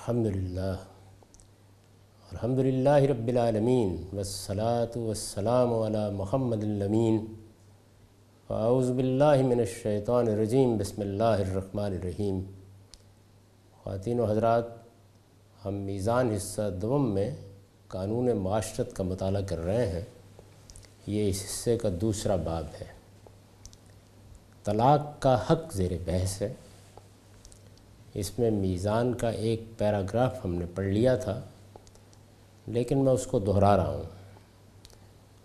الحمد للہ الحمد للہ رب العالمین والصلاة والسلام علی محمد الامین. فاعوذ باللہ من الشیطان الرجیم، بسم اللہ الرحمن الرحیم. خواتین و حضرات، ہم میزان حصہ دوم میں قانون معاشرت کا مطالعہ کر رہے ہیں۔ یہ اس حصے کا دوسرا باب ہے۔ طلاق کا حق زیر بحث ہے۔ اس میں میزان کا ایک پیراگراف ہم نے پڑھ لیا تھا، لیکن میں اس کو دہرا رہا ہوں۔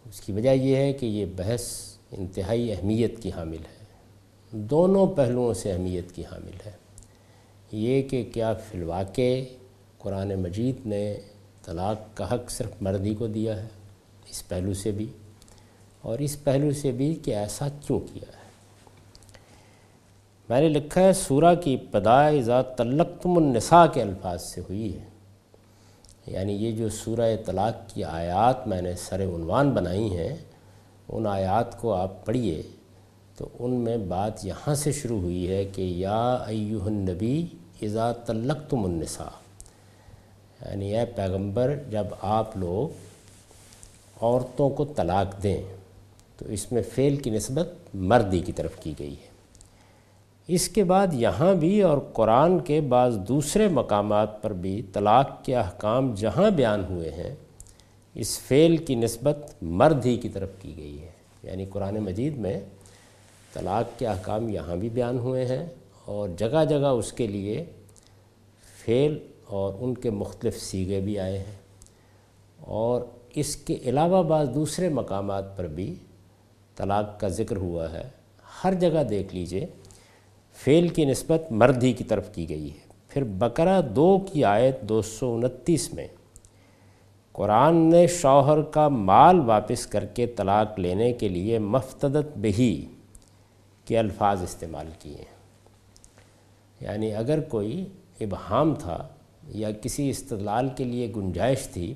اس کی وجہ یہ ہے کہ یہ بحث انتہائی اہمیت کی حامل ہے۔ دونوں پہلوؤں سے اہمیت کی حامل ہے۔ یہ کہ کیا فی الواقع قرآن مجید نے طلاق کا حق صرف مردی کو دیا ہے، اس پہلو سے بھی، اور اس پہلو سے بھی کہ ایسا کیوں کیا ہے؟ میں نے لکھا ہے، سورہ کی ابتدا ذات تلقتم النساء کے الفاظ سے ہوئی ہے۔ یعنی یہ جو سورہ طلاق کی آیات میں نے سر عنوان بنائی ہیں، ان آیات کو آپ پڑھیے۔ تو ان میں بات یہاں سے شروع ہوئی ہے کہ یا ایوہ النبی اذا تلقتم النساء۔ یعنی اے پیغمبر، جب آپ لوگ عورتوں کو طلاق دیں، تو اس میں فعل کی نسبت مردی کی طرف کی گئی ہے۔ اس کے بعد یہاں بھی اور قرآن کے بعض دوسرے مقامات پر بھی طلاق کے احکام جہاں بیان ہوئے ہیں، اس فعل کی نسبت مرد ہی کی طرف کی گئی ہے۔ یعنی قرآن مجید میں طلاق کے احکام یہاں بھی بیان ہوئے ہیں اور جگہ جگہ اس کے لیے فعل اور ان کے مختلف سیگے بھی آئے ہیں۔ اور اس کے علاوہ بعض دوسرے مقامات پر بھی طلاق کا ذکر ہوا ہے۔ ہر جگہ دیکھ لیجیے۔ فعل کی نسبت مرد ہی کی طرف کی گئی ہے۔ پھر بقرہ دو کی آیت دو سو انتیس میں، قرآن نے شوہر کا مال واپس کر کے طلاق لینے کے لیے مفتدت بہی کے الفاظ استعمال کیے ہیں۔ یعنی اگر کوئی ابہام تھا یا کسی استدلال کے لیے گنجائش تھی،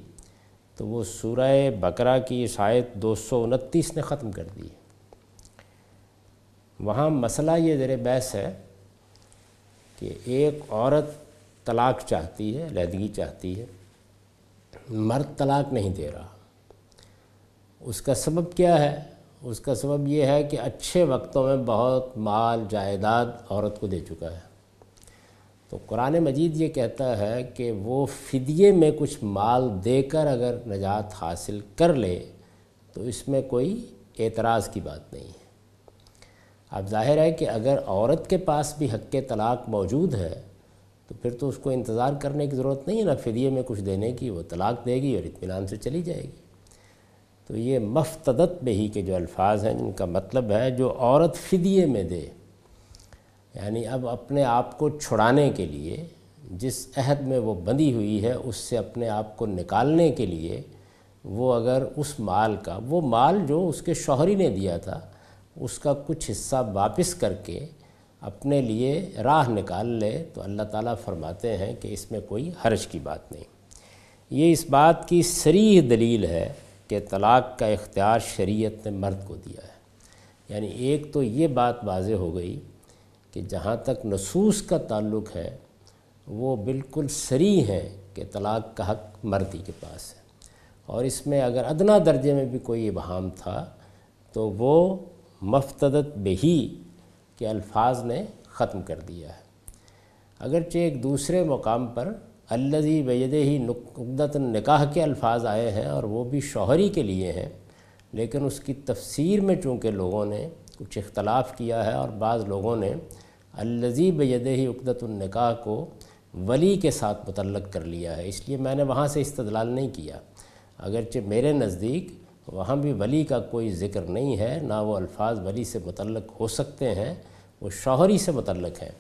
تو وہ سورہ بقرہ کی آیت دو سو انتیس نے ختم کر دی۔ ہے وہاں مسئلہ یہ زیر بحث ہے کہ ایک عورت طلاق چاہتی ہے، علیحدگی چاہتی ہے، مرد طلاق نہیں دے رہا۔ اس کا سبب کیا ہے؟ اس کا سبب یہ ہے کہ اچھے وقتوں میں بہت مال، جائیداد عورت کو دے چکا ہے۔ تو قرآن مجید یہ کہتا ہے کہ وہ فدیے میں کچھ مال دے کر اگر نجات حاصل کر لے تو اس میں کوئی اعتراض کی بات نہیں۔ ہے اب ظاہر ہے کہ اگر عورت کے پاس بھی حق طلاق موجود ہے، تو پھر تو اس کو انتظار کرنے کی ضرورت نہیں ہے نا فدیے میں کچھ دینے کی، وہ طلاق دے گی اور اطمینان سے چلی جائے گی۔ تو یہ مفتدت بہی کے جو الفاظ ہیں جن کا مطلب ہے جو عورت فدیے میں دے۔ یعنی اب اپنے آپ کو چھڑانے کے لیے، جس عہد میں وہ بندھی ہوئی ہے، اس سے اپنے آپ کو نکالنے کے لیے، وہ اگر اس مال کا، وہ مال جو اس کے شوہری نے دیا تھا اس کا کچھ حصہ واپس کر کے اپنے لیے راہ نکال لے، تو اللہ تعالیٰ فرماتے ہیں کہ اس میں کوئی حرج کی بات نہیں۔ یہ اس بات کی سریح دلیل ہے کہ طلاق کا اختیار شریعت نے مرد کو دیا ہے۔ یعنی ایک تو یہ بات واضح ہو گئی کہ جہاں تک نصوص کا تعلق ہے، وہ بالکل سری ہے کہ طلاق کا حق مردی کے پاس ہے۔ اور اس میں اگر ادنا درجے میں بھی کوئی ابہام تھا، تو وہ مفتدت بہی کے الفاظ نے ختم کر دیا ہے۔ اگرچہ ایک دوسرے مقام پر الزی بید ہی نقدت نکاح کے الفاظ آئے ہیں اور وہ بھی شوہری کے لیے ہیں، لیکن اس کی تفسیر میں چونکہ لوگوں نے کچھ اختلاف کیا ہے اور بعض لوگوں نے الزی بید ہی عقدت النکاح کو ولی کے ساتھ متعلق کر لیا ہے، اس لیے میں نے وہاں سے استدلال نہیں کیا۔ اگرچہ میرے نزدیک وہاں بھی ولی کا کوئی ذکر نہیں ہے، نہ وہ الفاظ ولی سے متعلق ہو سکتے ہیں، وہ شوہری سے متعلق ہیں۔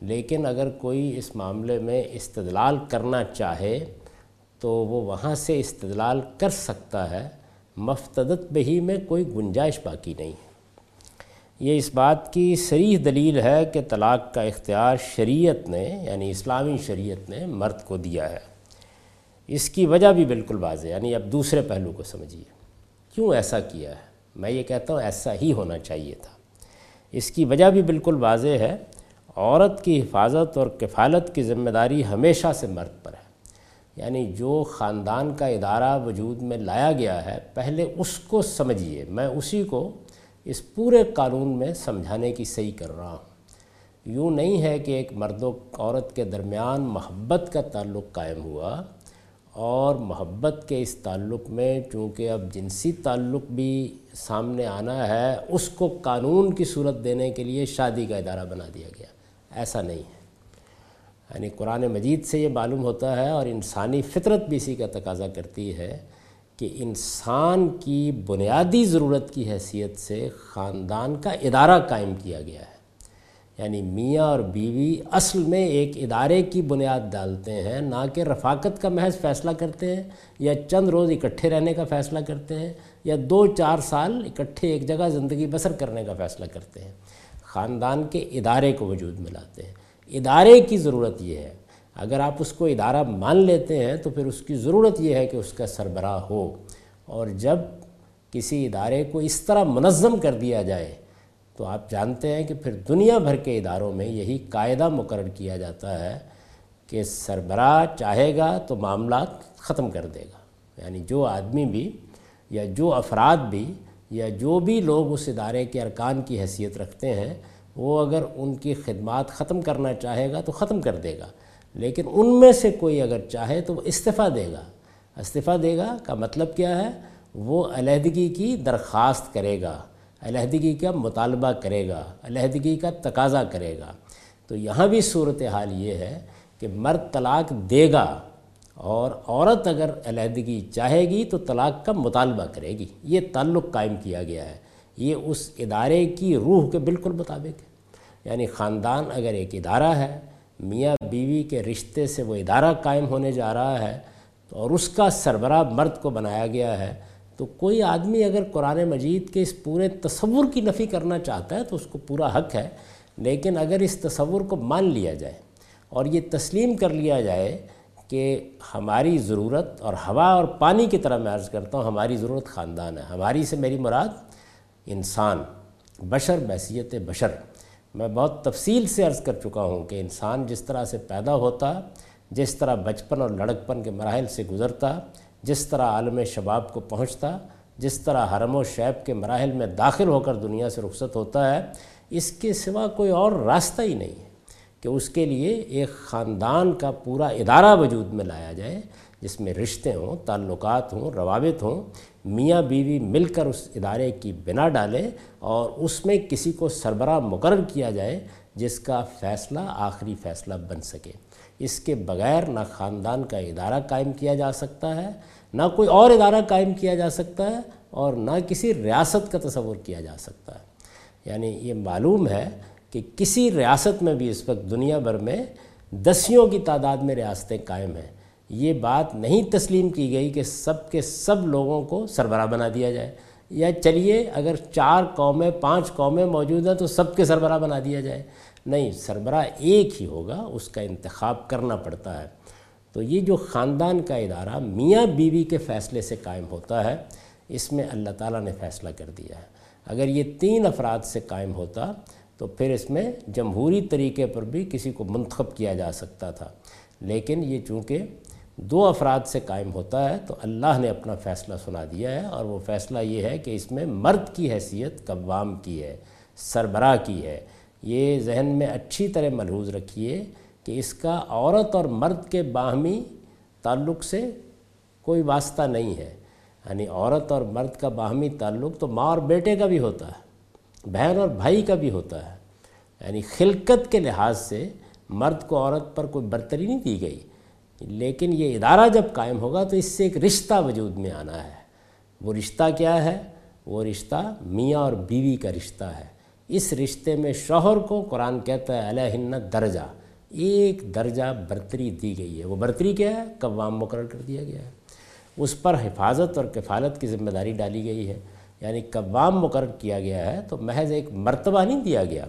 لیکن اگر کوئی اس معاملے میں استدلال کرنا چاہے تو وہ وہاں سے استدلال کر سکتا ہے، مفتدت بہی میں کوئی گنجائش باقی نہیں۔ ہے یہ اس بات کی سریح دلیل ہے کہ طلاق کا اختیار شریعت نے یعنی اسلامی شریعت نے مرد کو دیا ہے۔ اس کی وجہ بھی بالکل واضح یعنی اب دوسرے پہلو کو سمجھیے۔ کیوں ایسا کیا ہے؟ میں یہ کہتا ہوں ایسا ہی ہونا چاہیے تھا۔ اس کی وجہ بھی بالکل واضح ہے۔ عورت کی حفاظت اور کفالت کی ذمہ داری ہمیشہ سے مرد پر ہے۔ یعنی جو خاندان کا ادارہ وجود میں لایا گیا ہے، پہلے اس کو سمجھیے۔ میں اسی کو اس پورے قانون میں سمجھانے کی صحیح کر رہا ہوں۔ یوں نہیں ہے کہ ایک مرد و عورت کے درمیان محبت کا تعلق قائم ہوا۔ اور محبت کے اس تعلق میں، چونکہ اب جنسی تعلق بھی سامنے آنا ہے، اس کو قانون کی صورت دینے کے لیے شادی کا ادارہ بنا دیا گیا۔ ایسا نہیں ہے۔ یعنی قرآن مجید سے یہ معلوم ہوتا ہے اور انسانی فطرت بھی اسی کا تقاضا کرتی ہے کہ انسان کی بنیادی ضرورت کی حیثیت سے خاندان کا ادارہ قائم کیا گیا ہے۔ یعنی میاں اور بیوی اصل میں ایک ادارے کی بنیاد ڈالتے ہیں، نہ کہ رفاقت کا محض فیصلہ کرتے ہیں، یا چند روز اکٹھے رہنے کا فیصلہ کرتے ہیں، یا دو چار سال اکٹھے ایک جگہ زندگی بسر کرنے کا فیصلہ کرتے ہیں۔ خاندان کے ادارے کو وجود میں لاتے ہیں۔ ادارے کی ضرورت یہ ہے۔ اگر آپ اس کو ادارہ مان لیتے ہیں تو پھر اس کی ضرورت یہ ہے کہ اس کا سربراہ ہو۔ اور جب کسی ادارے کو اس طرح منظم کر دیا جائے تو آپ جانتے ہیں کہ پھر دنیا بھر کے اداروں میں یہی قاعدہ مقرر کیا جاتا ہے کہ سربراہ چاہے گا تو معاملات ختم کر دے گا۔ یعنی جو آدمی بھی یا جو افراد بھی یا جو بھی لوگ اس ادارے کے ارکان کی حیثیت رکھتے ہیں، وہ اگر ان کی خدمات ختم کرنا چاہے گا تو ختم کر دے گا۔ لیکن ان میں سے کوئی اگر چاہے تو وہ استعفیٰ دے گا۔ استعفیٰ دے گا کا مطلب کیا ہے؟ وہ علیحدگی کی درخواست کرے گا۔ علیحدگی کا مطالبہ کرے گا؟ علیحدگی کا تقاضا کرے گا؟ تو یہاں بھی صورتحال یہ ہے کہ مرد طلاق دے گا اور عورت اگر علیحدگی چاہے گی تو طلاق کا مطالبہ کرے گی۔ یہ تعلق قائم کیا گیا ہے۔ یہ اس ادارے کی روح کے بالکل مطابق ہے۔ یعنی خاندان اگر ایک ادارہ ہے، میاں بیوی کے رشتے سے وہ ادارہ قائم ہونے جا رہا ہے اور اس کا سربراہ مرد کو بنایا گیا ہے تو کوئی آدمی اگر قرآن مجید کے اس پورے تصور کی نفی کرنا چاہتا ہے تو اس کو پورا حق ہے، لیکن اگر اس تصور کو مان لیا جائے اور یہ تسلیم کر لیا جائے کہ ہماری ضرورت اور ہوا اور پانی کی طرح میں عرض کرتا ہوں، ہماری ضرورت خاندان ہے، ہماری سے میری مراد انسان، بشر، بحثیت بشر۔ میں بہت تفصیل سے عرض کر چکا ہوں کہ انسان جس طرح سے پیدا ہوتا، جس طرح بچپن اور لڑکپن کے مراحل سے گزرتا جس طرح عالم شباب کو پہنچتا، جس طرح حرم و شیب کے مراحل میں داخل ہو کر دنیا سے رخصت ہوتا ہے، اس کے سوا کوئی اور راستہ ہی نہیں ہے کہ اس کے لیے ایک خاندان کا پورا ادارہ وجود میں لایا جائے، جس میں رشتے ہوں، تعلقات ہوں، روابط ہوں، میاں بیوی مل کر اس ادارے کی بنا ڈالے اور اس میں کسی کو سربراہ مقرر کیا جائے جس کا فیصلہ آخری فیصلہ بن سکے۔ اس کے بغیر نہ خاندان کا ادارہ قائم کیا جا سکتا ہے، نہ کوئی اور ادارہ قائم کیا جا سکتا ہے اور نہ کسی ریاست کا تصور کیا جا سکتا ہے۔ یعنی یہ معلوم ہے کہ کسی ریاست میں بھی اس وقت دنیا بھر میں دسیوں کی تعداد میں ریاستیں قائم ہیں۔ یہ بات نہیں تسلیم کی گئی کہ سب کے سب لوگوں کو سربراہ بنا دیا جائے۔ یا چلیے، اگر چار قومیں، پانچ قومیں موجود ہیں تو سب کے سربراہ بنا دیا جائے۔ نہیں، سربراہ ایک ہی ہوگا، اس کا انتخاب کرنا پڑتا ہے۔ تو یہ جو خاندان کا ادارہ میاں بیوی کے فیصلے سے قائم ہوتا ہے، اس میں اللہ تعالیٰ نے فیصلہ کر دیا ہے۔ اگر یہ تین افراد سے قائم ہوتا، تو پھر اس میں جمہوری طریقے پر بھی کسی کو منتخب کیا جا سکتا تھا۔ لیکن یہ چونکہ دو افراد سے قائم ہوتا ہے، تو اللہ نے اپنا فیصلہ سنا دیا ہے، اور وہ فیصلہ یہ ہے کہ اس میں مرد کی حیثیت قوام کی ہے، سربراہ کی ہے۔ یہ ذہن میں اچھی طرح ملحوظ رکھیے کہ اس کا عورت اور مرد کے باہمی تعلق سے کوئی واسطہ نہیں ہے۔ یعنی عورت اور مرد کا باہمی تعلق تو ماں اور بیٹے کا بھی ہوتا ہے، بہن اور بھائی کا بھی ہوتا ہے۔ یعنی خلقت کے لحاظ سے مرد کو عورت پر کوئی برتری نہیں دی گئی، لیکن یہ ادارہ جب قائم ہوگا تو اس سے ایک رشتہ وجود میں آنا ہے۔ وہ رشتہ کیا ہے؟ وہ رشتہ میاں اور بیوی کا رشتہ ہے۔ اس رشتے میں شوہر کو قرآن کہتا ہے علیہ درجہ۔ ایک درجہ برتری دی گئی ہے۔ وہ برتری کیا ہے؟ قوام مقرر کر دیا گیا ہے۔ اس پر حفاظت اور کفالت کی ذمہ داری ڈالی گئی ہے۔ یعنی قوام مقرر کیا گیا ہے تو محض ایک مرتبہ نہیں دیا گیا،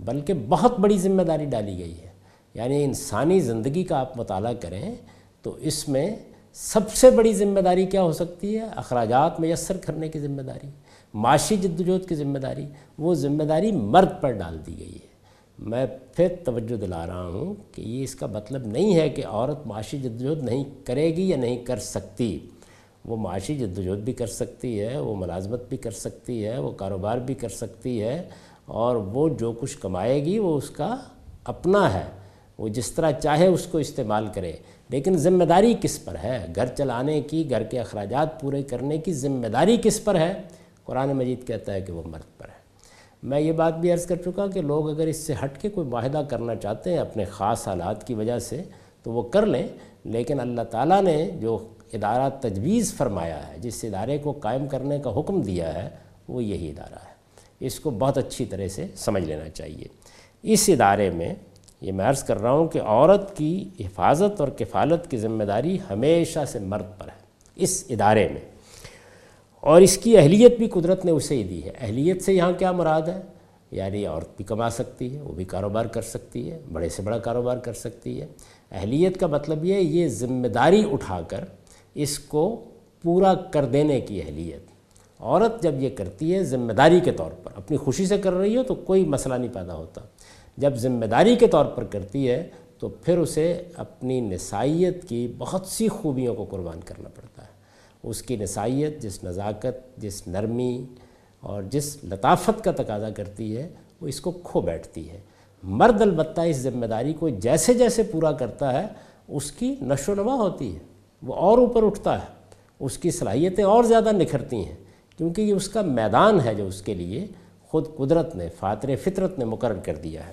بلکہ بہت بڑی ذمہ داری ڈالی گئی ہے۔ یعنی انسانی زندگی کا آپ مطالعہ کریں تو اس میں سب سے بڑی ذمہ داری کیا ہو سکتی ہے؟ اخراجات میسر کرنے کی ذمہ داری۔ معاشی جد وجہد کی ذمہ داری، وہ ذمہ داری مرد پر ڈال دی گئی ہے۔ میں پھر توجہ دلا رہا ہوں کہ یہ اس کا مطلب نہیں ہے کہ عورت معاشی جدوجہد نہیں کرے گی یا نہیں کر سکتی۔ وہ معاشی جدوجہد بھی کر سکتی ہے، وہ ملازمت بھی کر سکتی ہے، وہ کاروبار بھی کر سکتی ہے اور وہ جو کچھ کمائے گی وہ اس کا اپنا ہے۔ وہ جس طرح چاہے اس کو استعمال کرے۔ لیکن ذمہ داری کس پر ہے؟ گھر چلانے کی، گھر کے اخراجات پورے کرنے کی ذمہ داری کس پر ہے؟ قرآن مجید کہتا ہے کہ وہ مرد پر ہے۔ میں یہ بات بھی عرض کر چکا کہ لوگ اگر اس سے ہٹ کے کوئی معاہدہ کرنا چاہتے ہیں اپنے خاص حالات کی وجہ سے، تو وہ کر لیں۔ لیکن اللہ تعالیٰ نے جو ادارہ تجویز فرمایا ہے، جس ادارے کو قائم کرنے کا حکم دیا ہے، وہ یہی ادارہ ہے۔ اس کو بہت اچھی طرح سے سمجھ لینا چاہیے۔ اس ادارے میں یہ میں عرض کر رہا ہوں کہ عورت کی حفاظت اور کفالت کی ذمہ داری ہمیشہ سے مرد پر ہے۔ اس ادارے میں اور اس کی اہلیت بھی قدرت نے اسے ہی دی ہے۔ اہلیت سے یہاں کیا مراد ہے؟ یعنی عورت بھی کما سکتی ہے، وہ بھی کاروبار کر سکتی ہے، بڑے سے بڑا کاروبار کر سکتی ہے۔ اہلیت کا مطلب یہ یہ ذمہ داری اٹھا کر اس کو پورا کر دینے کی اہلیت۔ عورت جب یہ کرتی ہے، ذمہ داری کے طور پر، اپنی خوشی سے کر رہی ہو تو کوئی مسئلہ نہیں پیدا ہوتا۔ جب ذمہ داری کے طور پر کرتی ہے تو پھر اسے اپنی نسائیت کی بہت سی خوبیوں کو قربان کرنا پڑتا ہے۔ اس کی نسائیت جس نزاکت، جس نرمی اور جس لطافت کا تقاضا کرتی ہے، وہ اس کو کھو بیٹھتی ہے۔ مرد البتہ اس ذمہ داری کو جیسے جیسے پورا کرتا ہے، اس کی نشو و نما ہوتی ہے۔ وہ اور اوپر اٹھتا ہے۔ اس کی صلاحیتیں اور زیادہ نکھرتی ہیں۔ کیونکہ یہ اس کا میدان ہے جو اس کے لیے خود قدرت نے فاتر فطرت نے مقرر کر دیا ہے۔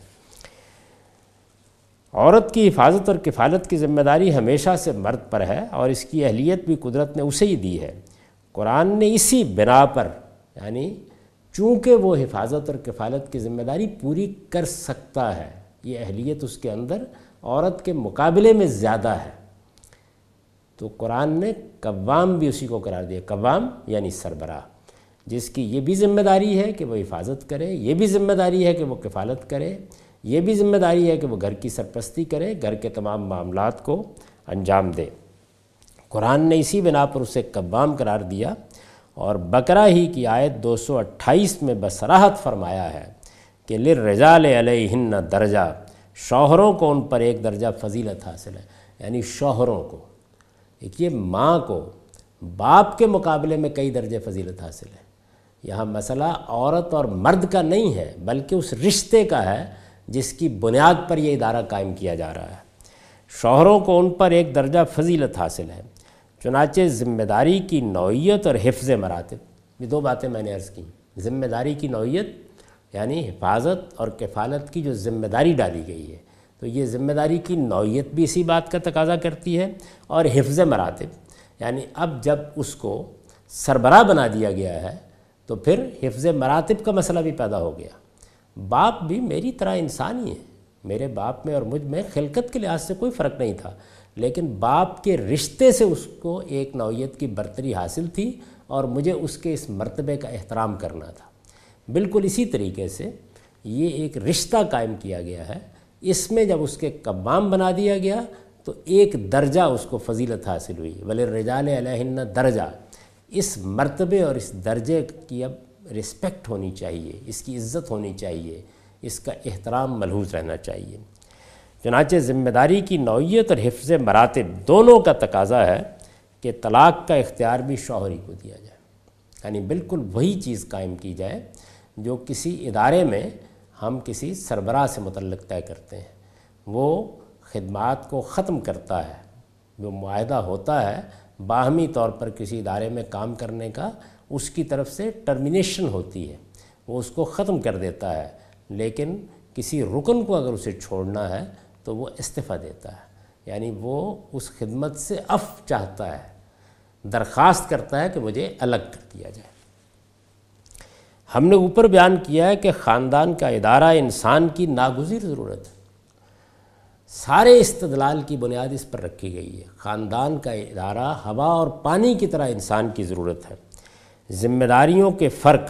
عورت کی حفاظت اور کفالت کی ذمہ داری ہمیشہ سے مرد پر ہے اور اس کی اہلیت بھی قدرت نے اسے ہی دی ہے۔ قرآن نے اسی بنا پر یعنی چونکہ وہ حفاظت اور کفالت کی ذمہ داری پوری کر سکتا ہے، یہ اہلیت اس کے اندر عورت کے مقابلے میں زیادہ ہے۔ تو قرآن نے قوام بھی اسی کو قرار دیا، قوام یعنی سربراہ، جس کی یہ بھی ذمہ داری ہے کہ وہ حفاظت کرے، یہ بھی ذمہ داری ہے کہ وہ کفالت کرے۔ یہ بھی ذمہ داری ہے کہ وہ گھر کی سرپرستی کرے، گھر کے تمام معاملات کو انجام دے۔ قرآن نے اسی بنا پر اسے قوام قرار دیا اور بقرہ ہی کی آیت دو سو اٹھائیس میں بصراحت فرمایا ہے کہ لر رجال علیہن درجہ، شوہروں کو ان پر ایک درجہ فضیلت حاصل ہے یعنی شوہروں کو۔ دیکھیے ماں کو باپ کے مقابلے میں کئی درجے فضیلت حاصل ہے۔ یہاں مسئلہ عورت اور مرد کا نہیں ہے، بلکہ اس رشتے کا ہے۔ جس کی بنیاد پر یہ ادارہ قائم کیا جا رہا ہے۔ شوہروں کو ان پر ایک درجہ فضیلت حاصل ہے۔ چنانچہ ذمہ داری کی نوعیت اور حفظ مراتب۔ یہ دو باتیں میں نے عرض کی۔ ذمہ داری کی نوعیت یعنی حفاظت اور کفالت کی جو ذمہ داری ڈالی گئی ہے۔ تو یہ ذمہ داری کی نوعیت بھی اسی بات کا تقاضا کرتی ہے اور حفظ مراتب۔ یعنی اب جب اس کو سربراہ بنا دیا گیا ہے تو پھر حفظ مراتب کا مسئلہ بھی پیدا ہو گیا۔ باپ بھی میری طرح انسان ہی ہے میرے باپ میں اور مجھ میں خلقت کے لحاظ سے کوئی فرق نہیں تھا، لیکن باپ کے رشتے سے اس کو ایک نوعیت کی برتری حاصل تھی اور مجھے اس کے اس مرتبے کا احترام کرنا تھا۔ بالکل اسی طریقے سے یہ ایک رشتہ قائم کیا گیا ہے۔ اس میں جب اس کے قبام بنا دیا گیا تو ایک درجہ اس کو فضیلت حاصل ہوئی۔ ولی رجال علیہ درجہ۔ اس مرتبے اور اس درجے کی اب رسپیکٹ ہونی چاہیے، اس کی عزت ہونی چاہیے، اس کا احترام ملحوظ رہنا چاہیے۔ چنانچہ ذمہ داری کی نوعیت اور حفظ مراتب دونوں کا تقاضا ہے کہ طلاق کا اختیار بھی شوہری کو دیا جائے۔ یعنی بالکل وہی چیز قائم کی جائے جو کسی ادارے میں ہم کسی سربراہ سے متعلق طے کرتے ہیں۔ وہ خدمات کو ختم کرتا ہے جو معاہدہ ہوتا ہے باہمی طور پر کسی ادارے میں کام کرنے کا اس کی طرف سے ٹرمینیشن ہوتی ہے۔ وہ اس کو ختم کر دیتا ہے۔ لیکن کسی رکن کو اگر اسے چھوڑنا ہے تو وہ استعفیٰ دیتا ہے۔ یعنی وہ اس خدمت سے اف چاہتا ہے۔ درخواست کرتا ہے کہ مجھے الگ کر دیا جائے۔ ہم نے اوپر بیان کیا ہے کہ خاندان کا ادارہ انسان کی ناگزیر ضرورت ہے۔ سارے استدلال کی بنیاد اس پر رکھی گئی ہے۔ خاندان کا ادارہ ہوا اور پانی کی طرح انسان کی ضرورت ہے۔ ذمہ داریوں کے فرق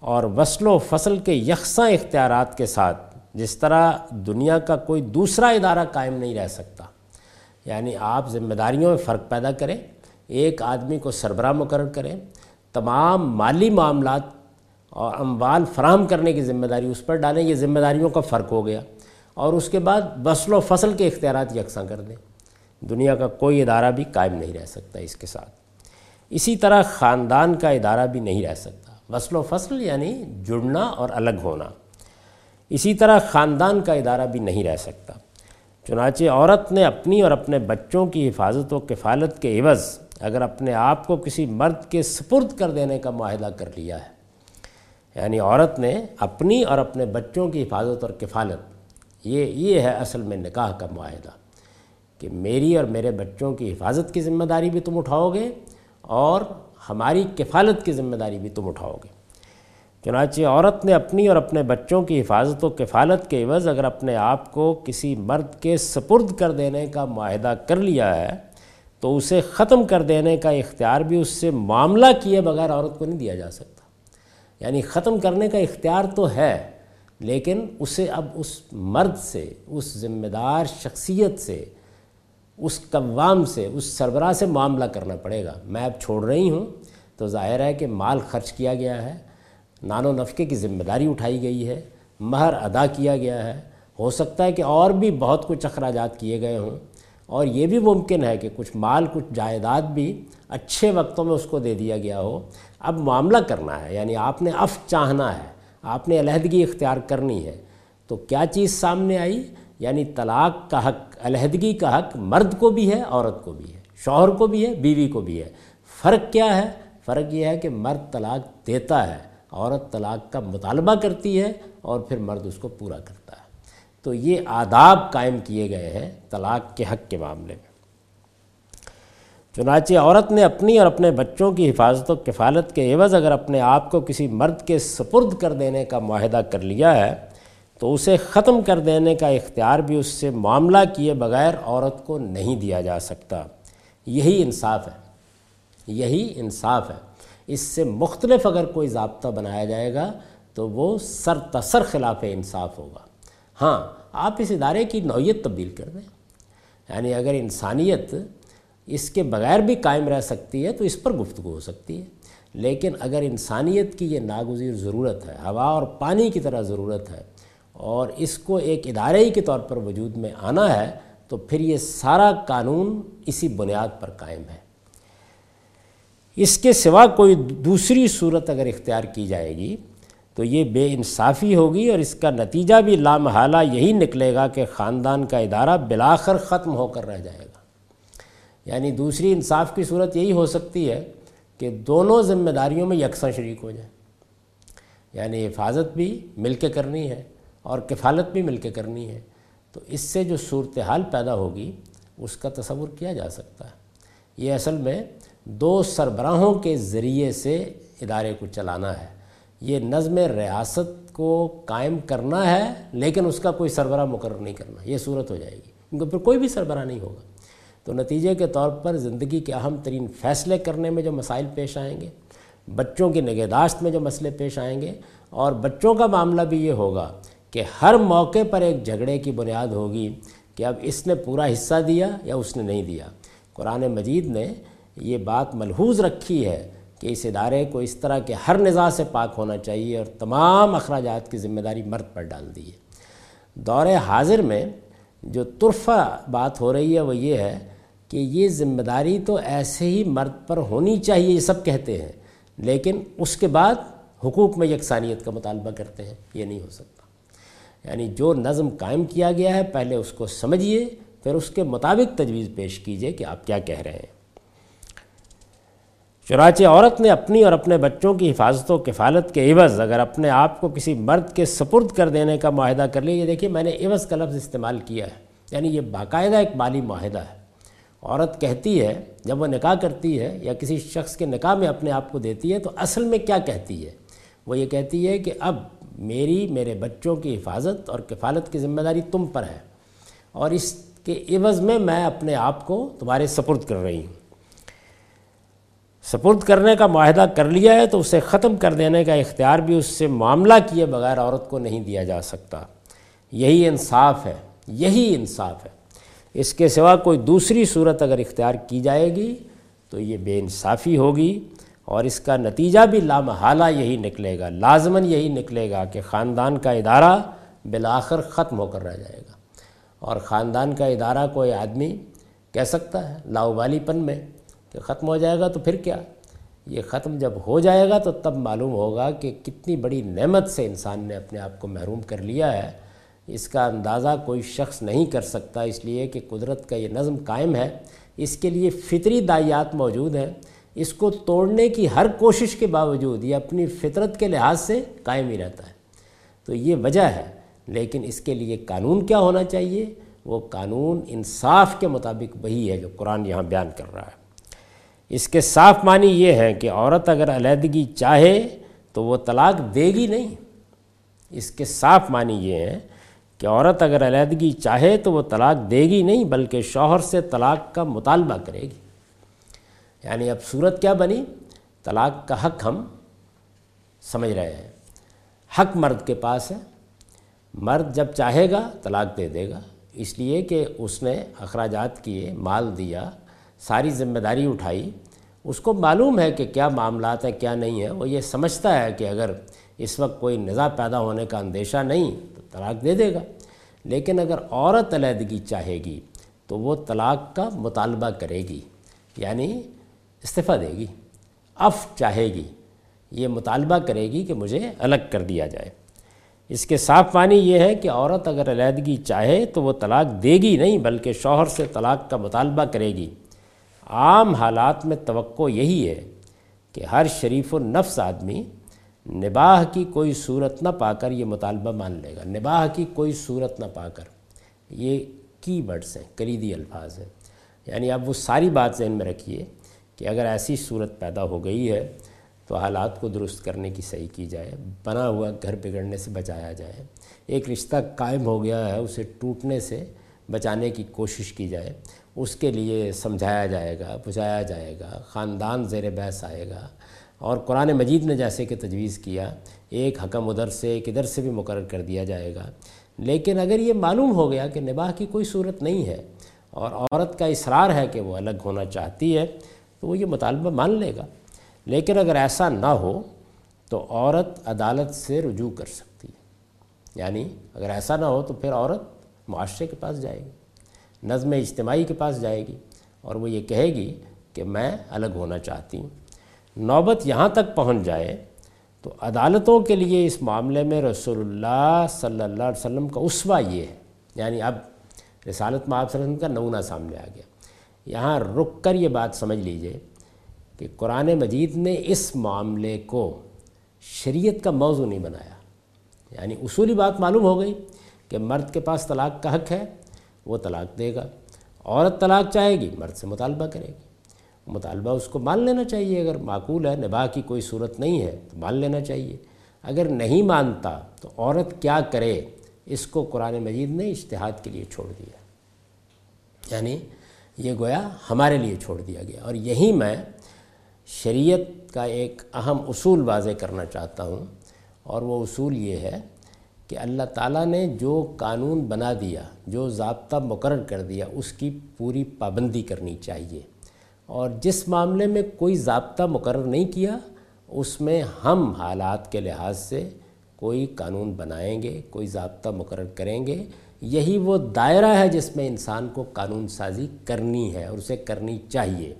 اور وصل و فصل کے یکساں اختیارات کے ساتھ جس طرح دنیا کا کوئی دوسرا ادارہ قائم نہیں رہ سکتا۔ یعنی آپ ذمہ داریوں میں فرق پیدا کریں، ایک آدمی کو سربراہ مقرر کریں، تمام مالی معاملات اور اموال فراہم کرنے کی ذمہ داری اس پر ڈالیں، یہ ذمہ داریوں کا فرق ہو گیا۔ اور اس کے بعد بسل و فصل کے اختیارات یکساں کر دیں۔ دنیا کا کوئی ادارہ بھی قائم نہیں رہ سکتا اس کے ساتھ۔ اسی طرح خاندان کا ادارہ بھی نہیں رہ سکتا۔ وصل و فصل یعنی جڑنا اور الگ ہونا۔ اسی طرح خاندان کا ادارہ بھی نہیں رہ سکتا۔ چنانچہ عورت نے اپنی اور اپنے بچوں کی حفاظت و کفالت کے عوض اگر اپنے آپ کو کسی مرد کے سپرد کر دینے کا معاہدہ کر لیا ہے۔ یعنی عورت نے اپنی اور اپنے بچوں کی حفاظت اور کفالت، یہ یہ ہے اصل میں نکاح کا معاہدہ۔ کہ میری اور میرے بچوں کی حفاظت کی ذمہ داری بھی تم اٹھاؤ گے اور ہماری کفالت کی ذمہ داری بھی تم اٹھاؤ گے۔ چنانچہ عورت نے اپنی اور اپنے بچوں کی حفاظت و کفالت کے عوض اگر اپنے آپ کو کسی مرد کے سپرد کر دینے کا معاہدہ کر لیا ہے، تو اسے ختم کر دینے کا اختیار بھی اس سے معاملہ کیے بغیر عورت کو نہیں دیا جا سکتا۔ یعنی ختم کرنے کا اختیار تو ہے، لیکن اسے اب اس مرد سے، اس ذمہ دار شخصیت سے اس قوام سے، اس سربراہ سے معاملہ کرنا پڑے گا۔ میں اب چھوڑ رہی ہوں تو ظاہر ہے کہ مال خرچ کیا گیا ہے، نان و نفقے کی ذمہ داری اٹھائی گئی ہے، مہر ادا کیا گیا ہے۔ ہو سکتا ہے کہ اور بھی بہت کچھ اخراجات کیے گئے ہوں۔ اور یہ بھی ممکن ہے کہ کچھ مال، کچھ جائیداد بھی اچھے وقتوں میں اس کو دے دیا گیا ہو۔ اب معاملہ کرنا ہے یعنی آپ نے اف چاہنا ہے، آپ نے علیحدگی اختیار کرنی ہے، تو کیا چیز سامنے آئی؟ یعنی طلاق کا حق، علیحدگی کا حق مرد کو بھی ہے، عورت کو بھی ہے، شوہر کو بھی ہے، بیوی کو بھی ہے۔ فرق کیا ہے؟ فرق یہ ہے کہ مرد طلاق دیتا ہے، عورت طلاق کا مطالبہ کرتی ہے اور پھر مرد اس کو پورا کرتا ہے۔ تو یہ آداب قائم کیے گئے ہیں طلاق کے حق کے معاملے میں۔ چنانچہ عورت نے اپنی اور اپنے بچوں کی حفاظت و کفالت کے عوض اگر اپنے آپ کو کسی مرد کے سپرد کر دینے کا معاہدہ کر لیا ہے تو اسے ختم کر دینے کا اختیار بھی اس سے معاملہ کیے بغیر عورت کو نہیں دیا جا سکتا۔ یہی انصاف ہے۔ یہی انصاف ہے۔ اس سے مختلف اگر کوئی ضابطہ بنایا جائے گا تو وہ سر تسر خلاف انصاف ہوگا۔ ہاں آپ اس ادارے کی نوعیت تبدیل کر دیں۔ یعنی اگر انسانیت اس کے بغیر بھی قائم رہ سکتی ہے تو اس پر گفتگو ہو سکتی ہے۔ لیکن اگر انسانیت کی یہ ناگزیر ضرورت ہے، ہوا اور پانی کی طرح ضرورت ہے اور اس کو ایک ادارے ہی کے طور پر وجود میں آنا ہے، تو پھر یہ سارا قانون اسی بنیاد پر قائم ہے۔ اس کے سوا کوئی دوسری صورت اگر اختیار کی جائے گی، تو یہ بے انصافی ہوگی اور اس کا نتیجہ بھی لامحالہ یہی نکلے گا کہ خاندان کا ادارہ بلاخر ختم ہو کر رہ جائے گا۔ یعنی دوسری انصاف کی صورت یہی ہو سکتی ہے کہ دونوں ذمہ داریوں میں یکساں شریک ہو جائیں یعنی حفاظت بھی مل کے کرنی ہے۔ اور کفالت بھی مل کے کرنی ہے، تو اس سے جو صورتحال پیدا ہوگی، اس کا تصور کیا جا سکتا ہے۔ یہ اصل میں دو سربراہوں کے ذریعے سے ادارے کو چلانا ہے۔ یہ نظم ریاست کو قائم کرنا ہے، لیکن اس کا کوئی سربراہ مقرر نہیں کرنا، یہ صورت ہو جائے گی۔ کیونکہ پھر کوئی بھی سربراہ نہیں ہوگا۔ تو نتیجے کے طور پر زندگی کے اہم ترین فیصلے کرنے میں جو مسائل پیش آئیں گے، بچوں کی نگہداشت میں جو مسئلے پیش آئیں گے، اور بچوں کا معاملہ بھی یہ ہوگا کہ ہر موقع پر ایک جھگڑے کی بنیاد ہوگی کہ اب اس نے پورا حصہ دیا یا اس نے نہیں دیا۔ قرآن مجید نے یہ بات ملحوظ رکھی ہے کہ اس ادارے کو اس طرح کے ہر نظام سے پاک ہونا چاہیے اور تمام اخراجات کی ذمہ داری مرد پر ڈال دی ہے۔ دور حاضر میں جو طرفہ بات ہو رہی ہے وہ یہ ہے کہ یہ ذمہ داری تو ایسے ہی مرد پر ہونی چاہیے، یہ سب کہتے ہیں، لیکن اس کے بعد حقوق میں یکسانیت کا مطالبہ کرتے ہیں، یہ نہیں ہو سکتا۔ یعنی جو نظم قائم کیا گیا ہے، پہلے اس کو سمجھیے، پھر اس کے مطابق تجویز پیش کیجیے کہ آپ کیا کہہ رہے ہیں۔ چنانچہ عورت نے اپنی اور اپنے بچوں کی حفاظت و کفالت کے عوض اگر اپنے آپ کو کسی مرد کے سپرد کر دینے کا معاہدہ کر لیا، یہ دیکھیے میں نے عوض کا لفظ استعمال کیا ہے۔ یعنی یہ باقاعدہ ایک مالی معاہدہ ہے۔ عورت کہتی ہے، جب وہ نکاح کرتی ہے یا کسی شخص کے نکاح میں اپنے آپ کو دیتی ہے تو اصل میں کیا کہتی ہے؟ وہ یہ کہتی ہے کہ اب میری، میرے بچوں کی حفاظت اور کفالت کی ذمہ داری تم پر ہے۔ اور اس کے عوض میں میں اپنے آپ کو تمہارے سپرد کر رہی ہوں۔ سپرد کرنے کا معاہدہ کر لیا ہے تو اسے ختم کر دینے کا اختیار بھی اس سے معاملہ کیے بغیر عورت کو نہیں دیا جا سکتا۔ یہی انصاف ہے، یہی انصاف ہے۔ اس کے سوا کوئی دوسری صورت اگر اختیار کی جائے گی تو یہ بے انصافی ہوگی۔ اور اس کا نتیجہ بھی لامحالہ یہی نکلے گا، لازماً یہی نکلے گا کہ خاندان کا ادارہ بالآخر ختم ہو کر رہ جائے گا۔ اور خاندان کا ادارہ کوئی آدمی کہہ سکتا ہے لاؤبالی پن میں کہ ختم ہو جائے گا تو پھر کیا؟ یہ ختم جب ہو جائے گا تو تب معلوم ہوگا کہ کتنی بڑی نعمت سے انسان نے اپنے آپ کو محروم کر لیا ہے۔ اس کا اندازہ کوئی شخص نہیں کر سکتا، اس لیے کہ قدرت کا یہ نظم قائم ہے۔ اس کے لیے فطری دائیات موجود ہیں۔ اس کو توڑنے کی ہر کوشش کے باوجود یہ اپنی فطرت کے لحاظ سے قائم ہی رہتا ہے۔ تو یہ وجہ ہے، لیکن اس کے لیے قانون کیا ہونا چاہیے؟ وہ قانون انصاف کے مطابق وہی ہے جو قرآن یہاں بیان کر رہا ہے۔ اس کے صاف معنی یہ ہے کہ عورت اگر علیحدگی چاہے تو وہ طلاق دے گی نہیں۔ اس کے صاف معنی یہ ہے کہ عورت اگر علیحدگی چاہے تو وہ طلاق دے گی نہیں، بلکہ شوہر سے طلاق کا مطالبہ کرے گی۔ یعنی اب صورت کیا بنی؟ طلاق کا حق ہم سمجھ رہے ہیں۔ حق مرد کے پاس ہے۔ مرد جب چاہے گا طلاق دے دے گا۔ اس لیے کہ اس نے اخراجات کیے، مال دیا، ساری ذمہ داری اٹھائی۔ اس کو معلوم ہے کہ کیا معاملات ہیں، کیا نہیں ہے وہ یہ سمجھتا ہے کہ اگر اس وقت کوئی نظا پیدا ہونے کا اندیشہ نہیں، تو طلاق دے دے گا۔ لیکن اگر عورت علیحدگی چاہے گی، تو وہ طلاق کا مطالبہ کرے گی۔ یعنی استعفیٰ دے گی اف چاہے گی، یہ مطالبہ کرے گی کہ مجھے الگ کر دیا جائے۔ اس کے صاف معنی یہ ہے کہ عورت اگر علیحدگی چاہے تو وہ طلاق دے گی نہیں، بلکہ شوہر سے طلاق کا مطالبہ کرے گی۔ عام حالات میں توقع یہی ہے کہ ہر شریف و نفس آدمی نباہ کی کوئی صورت نہ پا کر یہ مطالبہ مان لے گا۔ نباہ کی کوئی صورت نہ پا کر۔ یہ کی ورڈس ہیں، کلیدی الفاظ ہیں۔ یعنی اب وہ ساری بات ذہن میں رکھیے کہ اگر ایسی صورت پیدا ہو گئی ہے تو حالات کو درست کرنے کی صحیح کی جائے، بنا ہوا گھر بگڑنے سے بچایا جائے، ایک رشتہ قائم ہو گیا ہے، اسے ٹوٹنے سے بچانے کی کوشش کی جائے، اس کے لیے سمجھایا جائے گا بجھایا جائے گا، خاندان زیر بحث آئے گا۔ اور قرآن مجید نے جیسے کہ تجویز کیا، ایک حکم ادھر سے ایک ادھر سے بھی مقرر کر دیا جائے گا۔ لیکن اگر یہ معلوم ہو گیا کہ نباہ کی کوئی صورت نہیں ہے اور عورت کا اصرار ہے کہ وہ الگ ہونا چاہتی ہے تو وہ یہ مطالبہ مان لے گا۔ لیکن اگر ایسا نہ ہو تو عورت عدالت سے رجوع کر سکتی ہے۔ یعنی اگر ایسا نہ ہو تو پھر عورت معاشرے کے پاس جائے گی، نظم اجتماعی کے پاس جائے گی اور وہ یہ کہے گی کہ میں الگ ہونا چاہتی ہوں۔ نوبت یہاں تک پہنچ جائے تو عدالتوں کے لیے اس معاملے میں رسول اللہ صلی اللہ علیہ وسلم کا اسوہ یہ ہے۔ یعنی اب رسالت میں آپ وسلم کا نمونہ سامنے آ گیا۔ یہاں رک کر یہ بات سمجھ لیجیے کہ قرآن مجید نے اس معاملے کو شریعت کا موضوع نہیں بنایا۔ یعنی اصولی بات معلوم ہو گئی کہ مرد کے پاس طلاق کا حق ہے، وہ طلاق دے گا۔ عورت طلاق چاہے گی، مرد سے مطالبہ کرے گی۔ مطالبہ اس کو مان لینا چاہیے۔ اگر معقول ہے نباہ کی کوئی صورت نہیں ہے، تو مان لینا چاہیے۔ اگر نہیں مانتا، تو عورت کیا کرے؟ اس کو قرآن مجید نے اشتہاد کے لیے چھوڑ دیا۔ یعنی یہ گویا ہمارے لیے چھوڑ دیا گیا۔ اور یہی میں شریعت کا ایک اہم اصول واضح کرنا چاہتا ہوں۔ اور وہ اصول یہ ہے کہ اللہ تعالیٰ نے جو قانون بنا دیا، جو ضابطہ مقرر کر دیا، اس کی پوری پابندی کرنی چاہیے۔ اور جس معاملے میں کوئی ضابطہ مقرر نہیں کیا، اس میں ہم حالات کے لحاظ سے کوئی قانون بنائیں گے، کوئی ضابطہ مقرر کریں گے۔ یہی وہ دائرہ ہے جس میں انسان کو قانون سازی کرنی ہے اور اسے کرنی چاہیے۔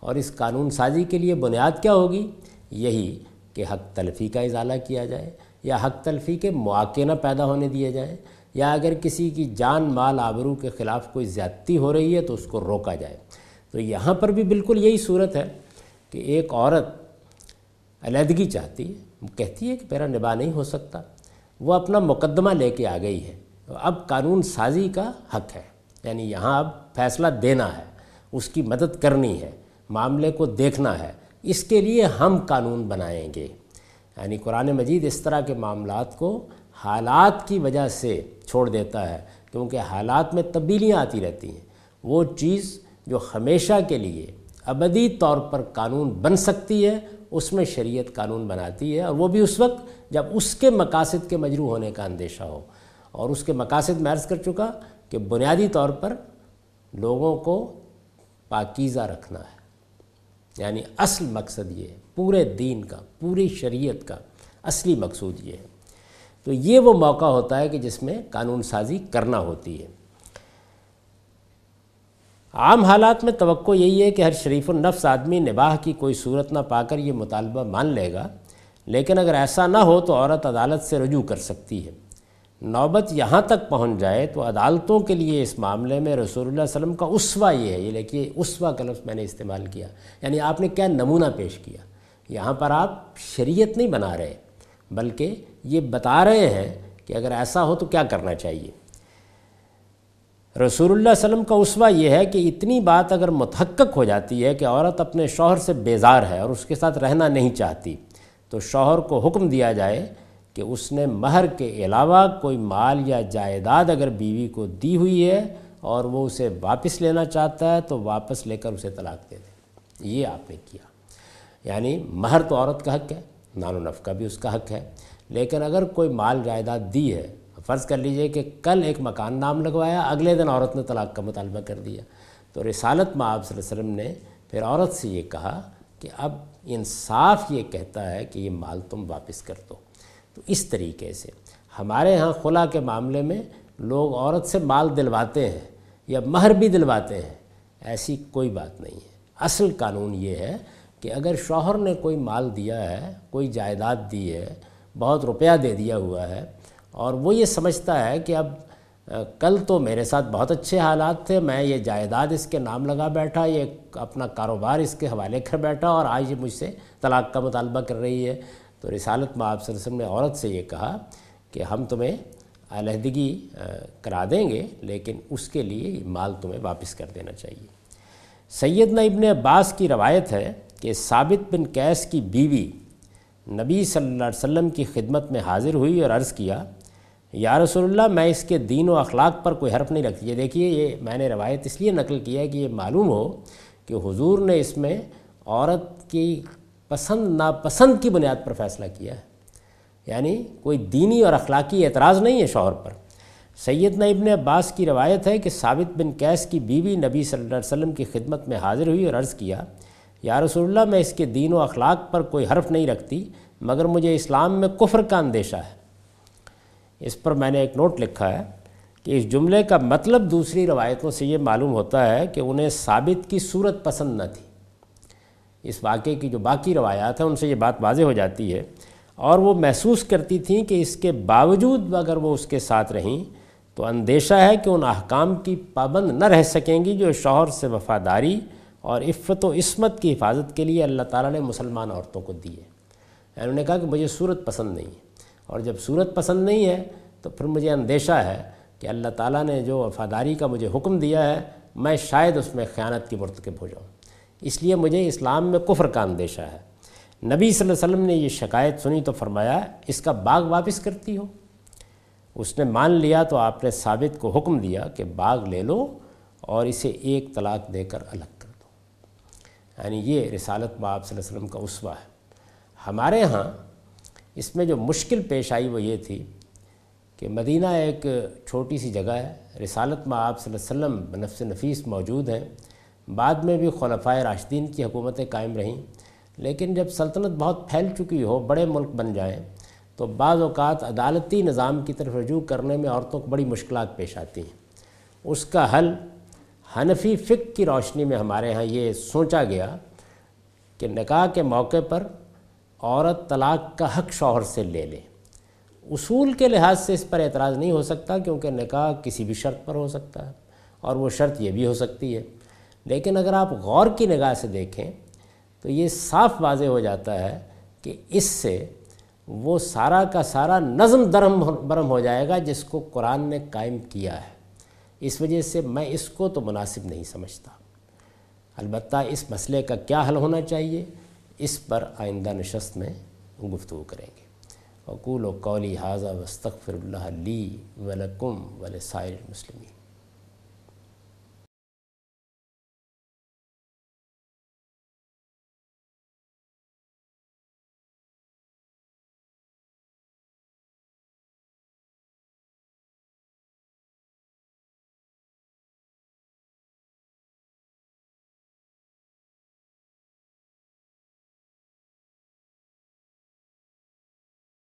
اور اس قانون سازی کے لیے بنیاد کیا ہوگی؟ یہی کہ حق تلفی کا ازالہ کیا جائے، یا حق تلفی کے مواقع نہ پیدا ہونے دیے جائیں، یا اگر کسی کی جان، مال، آبرو کے خلاف کوئی زیادتی ہو رہی ہے تو اس کو روکا جائے۔ تو یہاں پر بھی بالکل یہی صورت ہے کہ ایک عورت علیحدگی چاہتی ہے کہتی ہے کہ میرا نباہ نہیں ہو سکتا، وہ اپنا مقدمہ لے کے آ گئی ہے۔ اب قانون سازی کا حق ہے۔ یعنی یہاں اب فیصلہ دینا ہے، اس کی مدد کرنی ہے، معاملے کو دیکھنا ہے۔ اس کے لیے ہم قانون بنائیں گے۔ یعنی قرآن مجید اس طرح کے معاملات کو حالات کی وجہ سے چھوڑ دیتا ہے، کیونکہ حالات میں تبدیلیاں آتی رہتی ہیں۔ وہ چیز جو ہمیشہ کے لیے ابدی طور پر قانون بن سکتی ہے، اس میں شریعت قانون بناتی ہے اور وہ بھی اس وقت جب اس کے مقاصد کے مجروع ہونے کا اندیشہ ہو۔ اور اس کے مقاصد میں عرض کر چکا کہ بنیادی طور پر لوگوں کو پاکیزہ رکھنا ہے۔ یعنی اصل مقصد یہ ہے پورے دین کا، پوری شریعت کا اصلی مقصود یہ ہے۔ تو یہ وہ موقع ہوتا ہے کہ جس میں قانون سازی کرنا ہوتی ہے۔ عام حالات میں توقع یہی ہے کہ ہر شریف النفس آدمی نباہ کی کوئی صورت نہ پا کر یہ مطالبہ مان لے گا، لیکن اگر ایسا نہ ہو تو عورت عدالت سے رجوع کر سکتی ہے۔ نوبت یہاں تک پہنچ جائے تو عدالتوں کے لیے اس معاملے میں رسول اللہ علیہ وسلم کا اسوا یہ ہے، یہ لیکھیے اسوا کا لفظ میں نے استعمال کیا۔ یعنی آپ نے کیا نمونہ پیش کیا۔ یہاں پر آپ شریعت نہیں بنا رہے، بلکہ یہ بتا رہے ہیں کہ اگر ایسا ہو تو کیا کرنا چاہیے۔ رسول اللہ علیہ وسلم کا اسوا یہ ہے کہ اتنی بات اگر متحقق ہو جاتی ہے کہ عورت اپنے شوہر سے بیزار ہے اور اس کے ساتھ رہنا نہیں چاہتی، تو شوہر کو حکم دیا جائے کہ اس نے مہر کے علاوہ کوئی مال یا جائیداد اگر بیوی کو دی ہوئی ہے اور وہ اسے واپس لینا چاہتا ہے تو واپس لے کر اسے طلاق دے دے۔ یہ آپ نے کیا۔ یعنی مہر تو عورت کا حق ہے، نان و نفقہ بھی اس کا حق ہے، لیکن اگر کوئی مال جائیداد دی ہے، فرض کر لیجیے کہ کل ایک مکان نام لگوایا، اگلے دن عورت نے طلاق کا مطالبہ کر دیا۔ تو رسالت میں آپ صلی اللہ علیہ وسلم نے پھر عورت سے یہ کہا کہ اب انصاف یہ کہتا ہے کہ یہ مال تم واپس کر دو۔ تو اس طریقے سے۔ ہمارے ہاں خلا کے معاملے میں لوگ عورت سے مال دلواتے ہیں یا مہر بھی دلواتے ہیں، ایسی کوئی بات نہیں ہے۔ اصل قانون یہ ہے کہ اگر شوہر نے کوئی مال دیا ہے، کوئی جائیداد دی ہے، بہت روپیہ دے دیا ہوا ہے، اور وہ یہ سمجھتا ہے کہ اب کل تو میرے ساتھ بہت اچھے حالات تھے، میں یہ جائیداد اس کے نام لگا بیٹھا، یہ اپنا کاروبار اس کے حوالے کر بیٹھا، اور آج یہ مجھ سے طلاق کا مطالبہ کر رہی ہے۔ تو رسالت میں آپ صلی اللہ علیہ وسلم نے عورت سے یہ کہا کہ ہم تمہیں علیحدگی کرا دیں گے، لیکن اس کے لیے مال تمہیں واپس کر دینا چاہیے۔ سیدنا ابن عباس کی روایت ہے کہ ثابت بن کیس کی بیوی نبی صلی اللہ علیہ وسلم کی خدمت میں حاضر ہوئی اور عرض کیا، یا رسول اللہ، میں اس کے دین و اخلاق پر کوئی حرف نہیں رکھتی۔ یہ دیکھیے، یہ میں نے روایت اس لیے نقل کیا ہے کہ یہ معلوم ہو کہ حضور نے اس میں عورت کی پسند، ناپسند کی بنیاد پر فیصلہ کیا ہے۔ یعنی کوئی دینی اور اخلاقی اعتراض نہیں ہے شوہر پر۔ سیدنا ابن عباس کی روایت ہے کہ ثابت بن کیس کی بیوی نبی صلی اللہ علیہ وسلم کی خدمت میں حاضر ہوئی اور عرض کیا، یا رسول اللہ، میں اس کے دین و اخلاق پر کوئی حرف نہیں رکھتی، مگر مجھے اسلام میں کفر کا اندیشہ ہے۔ اس پر میں نے ایک نوٹ لکھا ہے کہ اس جملے کا مطلب دوسری روایتوں سے یہ معلوم ہوتا ہے کہ انہیں ثابت کی صورت پسند نہ تھی۔ اس واقعے کی جو باقی روایات ہیں، ان سے یہ بات واضح ہو جاتی ہے۔ اور وہ محسوس کرتی تھیں کہ اس کے باوجود اگر وہ اس کے ساتھ رہیں، تو اندیشہ ہے کہ ان احکام کی پابند نہ رہ سکیں گی جو شوہر سے وفاداری اور عفت و عصمت کی حفاظت کے لیے اللہ تعالیٰ نے مسلمان عورتوں کو دی ہے۔ یعنی انہوں نے کہا کہ مجھے صورت پسند نہیں ہے۔ اور جب صورت پسند نہیں ہے، تو پھر مجھے اندیشہ ہے کہ اللہ تعالیٰ نے جو وفاداری کا مجھے حکم دیا ہے، میں شاید اس میں خیانت کی مرتکب ہو جاؤں۔ اس لیے مجھے اسلام میں کفر کا اندیشہ ہے۔ نبی صلی اللہ علیہ وسلم نے یہ شکایت سنی تو فرمایا، اس کا باغ واپس کرتی ہو۔ اس نے مان لیا تو آپ نے ثابت کو حکم دیا کہ باغ لے لو اور اسے ایک طلاق دے کر الگ کر دو۔ یعنی یہ رسالت با آپ صلی اللہ علیہ وسلم کا اسوا ہے۔ ہمارے ہاں اس میں جو مشکل پیش آئی وہ یہ تھی کہ مدینہ ایک چھوٹی سی جگہ ہے۔ رسالت میں آپ صلی اللہ علیہ وسلم نفس نفیس موجود ہیں۔ بعد میں بھی خلفۂ راشدین کی حکومتیں قائم رہیں۔ لیکن جب سلطنت بہت پھیل چکی ہو، بڑے ملک بن جائیں، تو بعض اوقات عدالتی نظام کی طرف رجوع کرنے میں عورتوں کو بڑی مشکلات پیش آتی ہیں۔ اس کا حل حنفی فک کی روشنی میں ہمارے ہاں یہ سوچا گیا کہ نکاح کے موقع پر عورت طلاق کا حق شوہر سے لے لے۔ اصول کے لحاظ سے اس پر اعتراض نہیں ہو سکتا کیونکہ نکاح کسی بھی شرط پر ہو سکتا ہے اور وہ شرط یہ بھی ہو سکتی ہے۔ لیکن اگر آپ غور کی نگاہ سے دیکھیں تو یہ صاف واضح ہو جاتا ہے کہ اس سے وہ سارا کا سارا نظم درم برم ہو جائے گا جس کو قرآن نے قائم کیا ہے۔ اس وجہ سے میں اس کو تو مناسب نہیں سمجھتا۔ البتہ اس مسئلے کا کیا حل ہونا چاہیے؟ اس پر آئندہ نشست میں گفتگو کریں گے۔ اقول و قولی حاضہ وستغفر اللہ لی ولکم ولسائر المسلمین۔